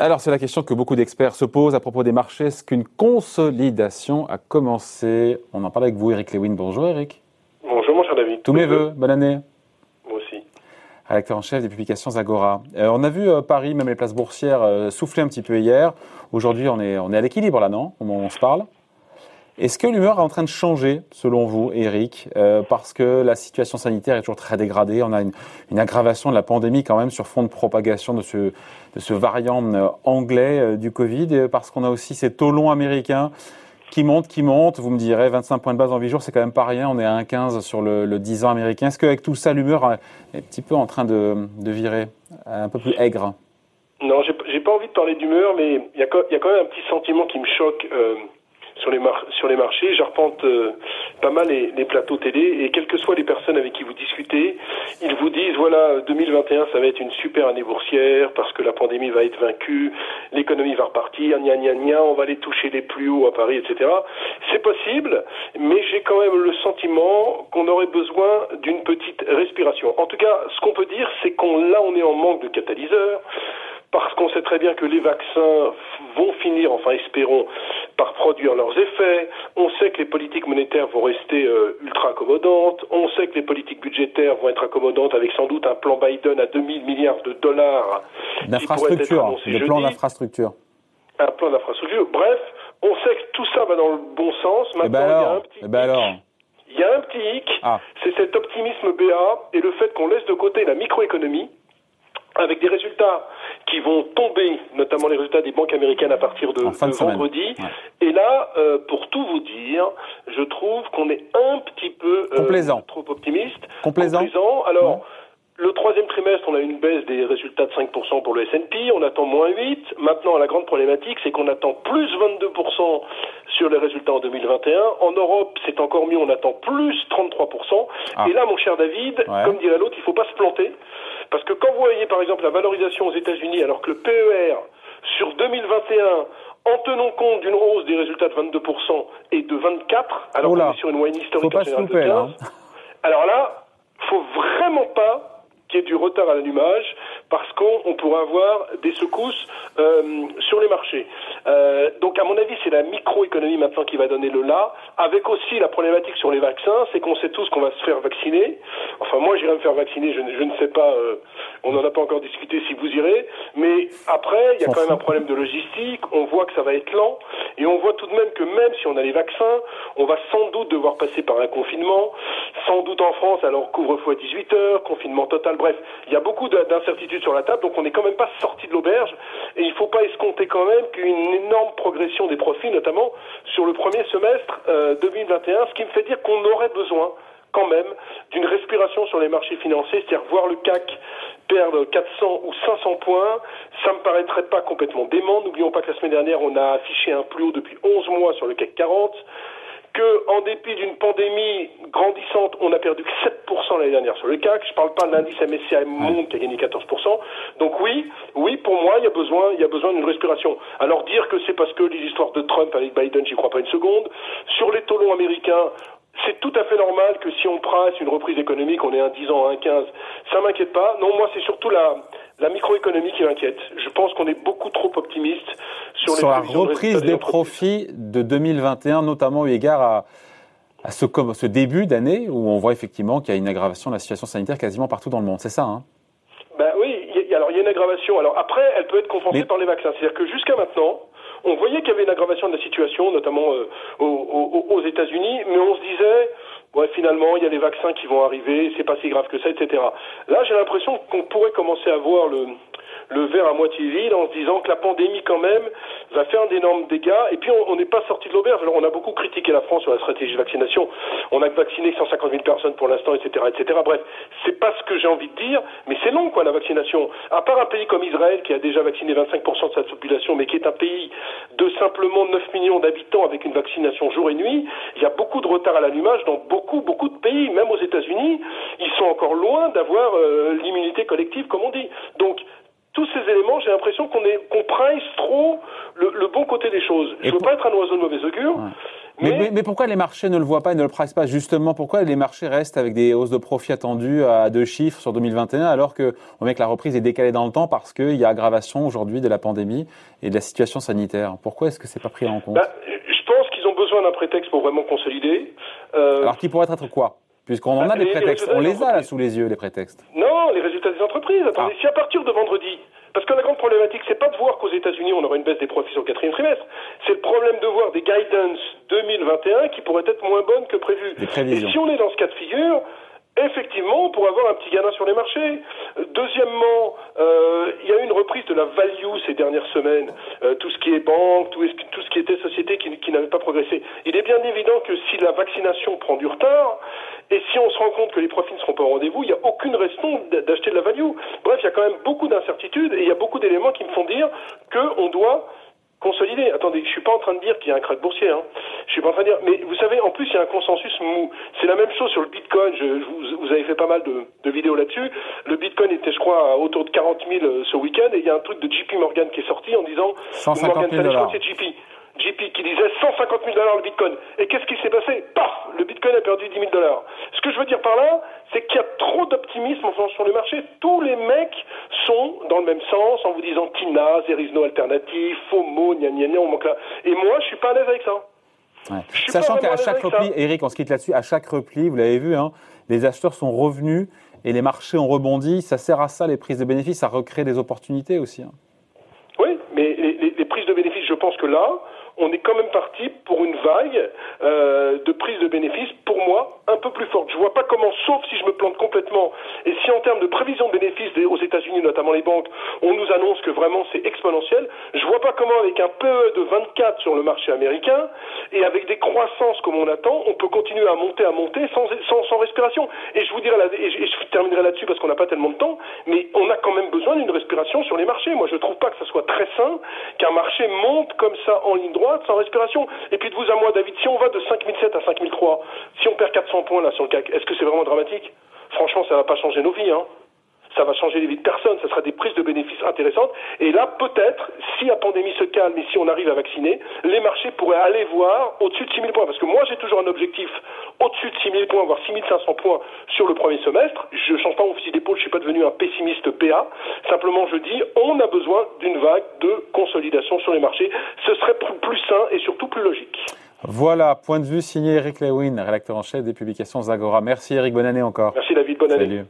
Alors c'est la question que beaucoup d'experts se posent à propos des marchés. Est-ce qu'une consolidation a commencé? On en parle avec vous, Eric Lewin. Bonjour Eric. Bonjour mon cher David. Tous mes voeux, bonne année. Moi aussi. Rédacteur en chef des publications Agora. Euh, on a vu euh, Paris, même les places boursières, euh, souffler un petit peu hier. Aujourd'hui, on est, on est à l'équilibre là, non? Au moment où on se parle. Est-ce que l'humeur est en train de changer, selon vous, Eric euh, Parce que la situation sanitaire est toujours très dégradée. On a une, aggravation de la pandémie quand même sur fond de propagation de ce, variant euh, anglais euh, du Covid. Parce qu'on a aussi ces taux longs américains qui montent, qui montent. Vous me direz, 25 points de base en 8 jours, c'est quand même pas rien. On est à 1,15 sur le, le 10 ans américain. Est-ce qu'avec tout ça, l'humeur est un petit peu en train de, virer un peu plus aigre? Non, j'ai pas envie de parler d'humeur, mais il y, a quand même un petit sentiment qui me choque. Sur les, mar sur les marchés. J'arpente euh, pas mal les, les, plateaux télé et quelles que soient les personnes avec qui vous discutez, ils vous disent voilà 2021 ça va être une super année boursière parce que la pandémie va être vaincue, l'économie va repartir, gna gna gna, on va aller toucher les plus hauts à Paris, etc. C'est possible, mais j'ai quand même le sentiment qu'on aurait besoin d'une petite respiration. En tout cas, ce qu'on peut dire, c'est qu'on là on est en manque de catalyseurs parce qu'on sait très bien que les vaccins vont finir, enfin espérons, par produire leurs effets. On sait que les politiques monétaires vont rester euh, ultra accommodantes. On sait que les politiques budgétaires vont être accommodantes avec sans doute un plan Biden à 2000 milliards de dollars. D'infrastructure, le plan d'infrastructure. Un plan d'infrastructure. Bref, on sait que tout ça va dans le bon sens. Maintenant, eh ben alors, il y a un petit eh ben alors. Il y a un petit hic, ah. c'est cet optimisme BA et le fait qu'on laisse de côté la microéconomie avec des résultats qui vont tomber, notamment les résultats des banques américaines à partir de, de, vendredi. Et là, euh, pour tout vous dire, je trouve qu'on est un petit peu euh, trop optimiste. Complaisant. Complaisant. Alors, le troisième trimestre, on a une baisse des résultats de 5% pour le S&P, on attend moins 8. Maintenant, la grande problématique, c'est qu'on attend plus 22% sur les résultats en 2021. En Europe, c'est encore mieux, on attend plus 33%. Ah. Et là, mon cher David, comme dirait l'autre, il ne faut pas se planter. Parce que quand vous voyez, par exemple, la valorisation aux États-Unis, alors que le PER sur 2021 en tenant compte d'une hausse des résultats de 22% et de 24%, alors qu'on est sur une moyenne historique en général de 15, hein. alors là, faut vraiment pas qu'il y ait du retard à l'allumage parce qu'on pourrait avoir des secousses euh, sur les marchés. Euh, donc à mon avis, c'est la microéconomie maintenant qui va donner le là, avec aussi la problématique sur les vaccins, c'est qu'on sait tous qu'on va se faire vacciner. Enfin moi j'irai me faire vacciner, je, je ne sais pas, euh, on n'en a pas encore discuté si vous irez, mais après il y a quand même un problème de logistique, on voit que ça va être lent, et on voit tout de même que même si on a les vaccins, on va sans doute devoir passer par un confinement, sans doute en France alors couvre-feu à 18 heures, confinement total Bref, il y a beaucoup d'incertitudes sur la table, donc on n'est quand même pas sorti de l'auberge. Et il ne faut pas escompter quand même qu'une énorme progression des profits, notamment sur le premier semestre 2021, euh, ce qui me fait dire qu'on aurait besoin quand même d'une respiration sur les marchés financiers, c'est-à-dire voir le CAC perdre 400 ou 500 points, ça me paraîtrait pas complètement dément. N'oublions pas que la semaine dernière, on a affiché un plus haut depuis 11 mois sur le CAC 40 qu'en dépit d'une pandémie grandissante, on a perdu que 7% l'année dernière sur le CAC. Je ne parle pas de l'indice MSCI Monde qui a gagné 14%. Donc oui, oui, pour moi, il y a besoin, il y a besoin d'une respiration. Alors dire que c'est parce que les histoires de Trump avec Biden, j'y crois pas une seconde. Sur les taux longs américains, c'est tout à fait normal que si on presse une reprise économique, on est un 10 ans, un 15. Ça m'inquiète pas. Non, moi, c'est surtout la, la microéconomie qui m'inquiète. Je pense qu'on est beaucoup trop optimiste sur, sur la reprise des profits de 2021, notamment eu égard à, à ce, ce début d'année où on voit effectivement qu'il y a une aggravation de la situation sanitaire quasiment partout dans le monde. C'est ça, hein? Ben oui, y, alors il y a une aggravation. Alors après, elle peut être compensée par les vaccins. C'est-à-dire que jusqu'à maintenant, on voyait qu'il y avait une aggravation de la situation, notamment euh, aux, États-Unis, mais on se disait, ouais, finalement, il y a les vaccins qui vont arriver, c'est pas si grave que ça, etc. Là, j'ai l'impression qu'on pourrait commencer à voir le, le verre à moitié vide en se disant que la pandémie quand même va faire d'énormes dégâts. Et puis on n'est pas sorti de l'auberge. Alors on a beaucoup critiqué la France sur la stratégie de vaccination. On a vacciné 150 000 personnes pour l'instant, etc., etc. Bref, c'est pas ce que j'ai envie de dire, mais c'est long quoi la vaccination. À part un pays comme Israël qui a déjà vacciné 25% de sa population, mais qui est un pays de simplement 9 millions d'habitants avec une vaccination jour et nuit, il y a beaucoup de retard à l'allumage dans beaucoup beaucoup de pays, même aux États-Unis, ils sont encore loin d'avoir euh, l'immunité collective comme on dit. Donc tous ces éléments, j'ai l'impression qu'on est qu'on trop le, le, bon côté des choses. je veux pas être un oiseau de mauvais augure, Mais, mais, pourquoi les marchés ne le voient pas et ne le pricent pas Justement, pourquoi les marchés restent avec des hausses de profit attendues à deux chiffres sur 2021 alors qu'on voit que la reprise est décalée dans le temps parce qu'il y a aggravation aujourd'hui de la pandémie et de la situation sanitaire Pourquoi est-ce que c'est pas pris en compte bah, Je pense qu'ils ont besoin d'un prétexte pour vraiment consolider. Euh, alors qui pourrait être quoi Puisqu'on en a bah, des prétextes, on les a là sous les yeux, les prétextes. Non, les résultats des entreprises. Attendez, ah. si à partir de vendredi, parce que la grande problématique, c'est pas de voir qu'aux États-Unis, on aura une baisse des profits le quatrième trimestre. C'est le problème de voir des guidance 2021 qui pourraient être moins bonnes que prévu. Et si on est dans ce cas de figure, effectivement, on pourrait avoir un petit gain sur les marchés. Deuxièmement, euh, il y a eu une reprise de la value ces dernières semaines. Euh, tout ce qui est banque, tout, tout ce qui était société qui, qui n'avait pas progressé. Il est bien évident que si la vaccination prend du retard, et si on se rend compte que les profits ne seront pas au rendez-vous, il n'y a aucune raison d'acheter de la value. Bref, il y a quand même beaucoup d'incertitudes et il y a beaucoup d'éléments qui me font dire qu'on doit consolider. Attendez, je suis pas en train de dire qu'il y a un krach boursier. Hein. Je suis pas en train de dire. Mais vous savez, en plus, il y a un consensus mou. C'est la même chose sur le Bitcoin. Je, vous, vous, avez fait pas mal de, de vidéos là-dessus. Le Bitcoin était, je crois, autour de 40 000 euh, ce week-end. Et il y a un truc de JP Morgan qui est sorti en disant 150 000 dollars. c'est JP. JP qui disait 150 000 dollars le Bitcoin. Et qu'est-ce qui s'est passé? Paf Le Bitcoin a perdu 10 000 dollars. Ce que je veux dire par là, c'est qu'il y a trop d'optimisme sur le marché. Tous les mecs sont dans le même sens en vous disant Tina, there is no alternative, FOMO, gna gna gna, on manque là. Et moi, je suis pas à l'aise avec ça. Ouais. Sachant qu'à chaque repli, Eric, on se quitte là-dessus, à chaque repli, vous l'avez vu, hein, les acheteurs sont revenus et les marchés ont rebondi. Ça sert à ça, les prises de bénéfices, à recréer des opportunités aussi. Hein. Oui, mais les, les prises de bénéfices, je pense que là, on est quand même parti pour une vague euh, de prise de bénéfices, pour moi, un peu plus forte. Je vois pas comment, sauf si je me plante complètement, en termes de prévision de bénéfices aux États-Unis, notamment les banques, on nous annonce que vraiment c'est exponentiel, je vois pas comment avec un PE de 24 sur le marché américain et avec des croissances comme on attend, on peut continuer à monter, à monter sans, sans, respiration. Et je vous dirai, et je, terminerai là-dessus parce qu'on n'a pas tellement de temps, mais on a quand même besoin d'une respiration sur les marchés. Moi, je trouve pas que ça soit très sain qu'un marché monte comme ça en ligne droite sans respiration. Et puis de vous à moi, David, si on va de 5007 à 5003, si on perd 400 points là sur le CAC, est-ce que c'est vraiment dramatique? Franchement, ça va pas changer nos vies. Hein ça va changer les vies de personne, ça sera des prises de bénéfices intéressantes. Et là, peut-être, si la pandémie se calme et si on arrive à vacciner, les marchés pourraient aller voir au-dessus de 6 000 points. Parce que moi, j'ai toujours un objectif au-dessus de 6 000 points, voire 6 500 points sur le premier semestre. Je ne change pas mon fusil d'épaule, je ne suis pas devenu un pessimiste PA. Simplement, je dis, on a besoin d'une vague de consolidation sur les marchés. Ce serait plus sain et surtout plus logique. Voilà, point de vue signé Eric Lewin, rédacteur en chef des publications Zagora. Merci Eric, bonne année encore. Merci David, bonne année. Salut.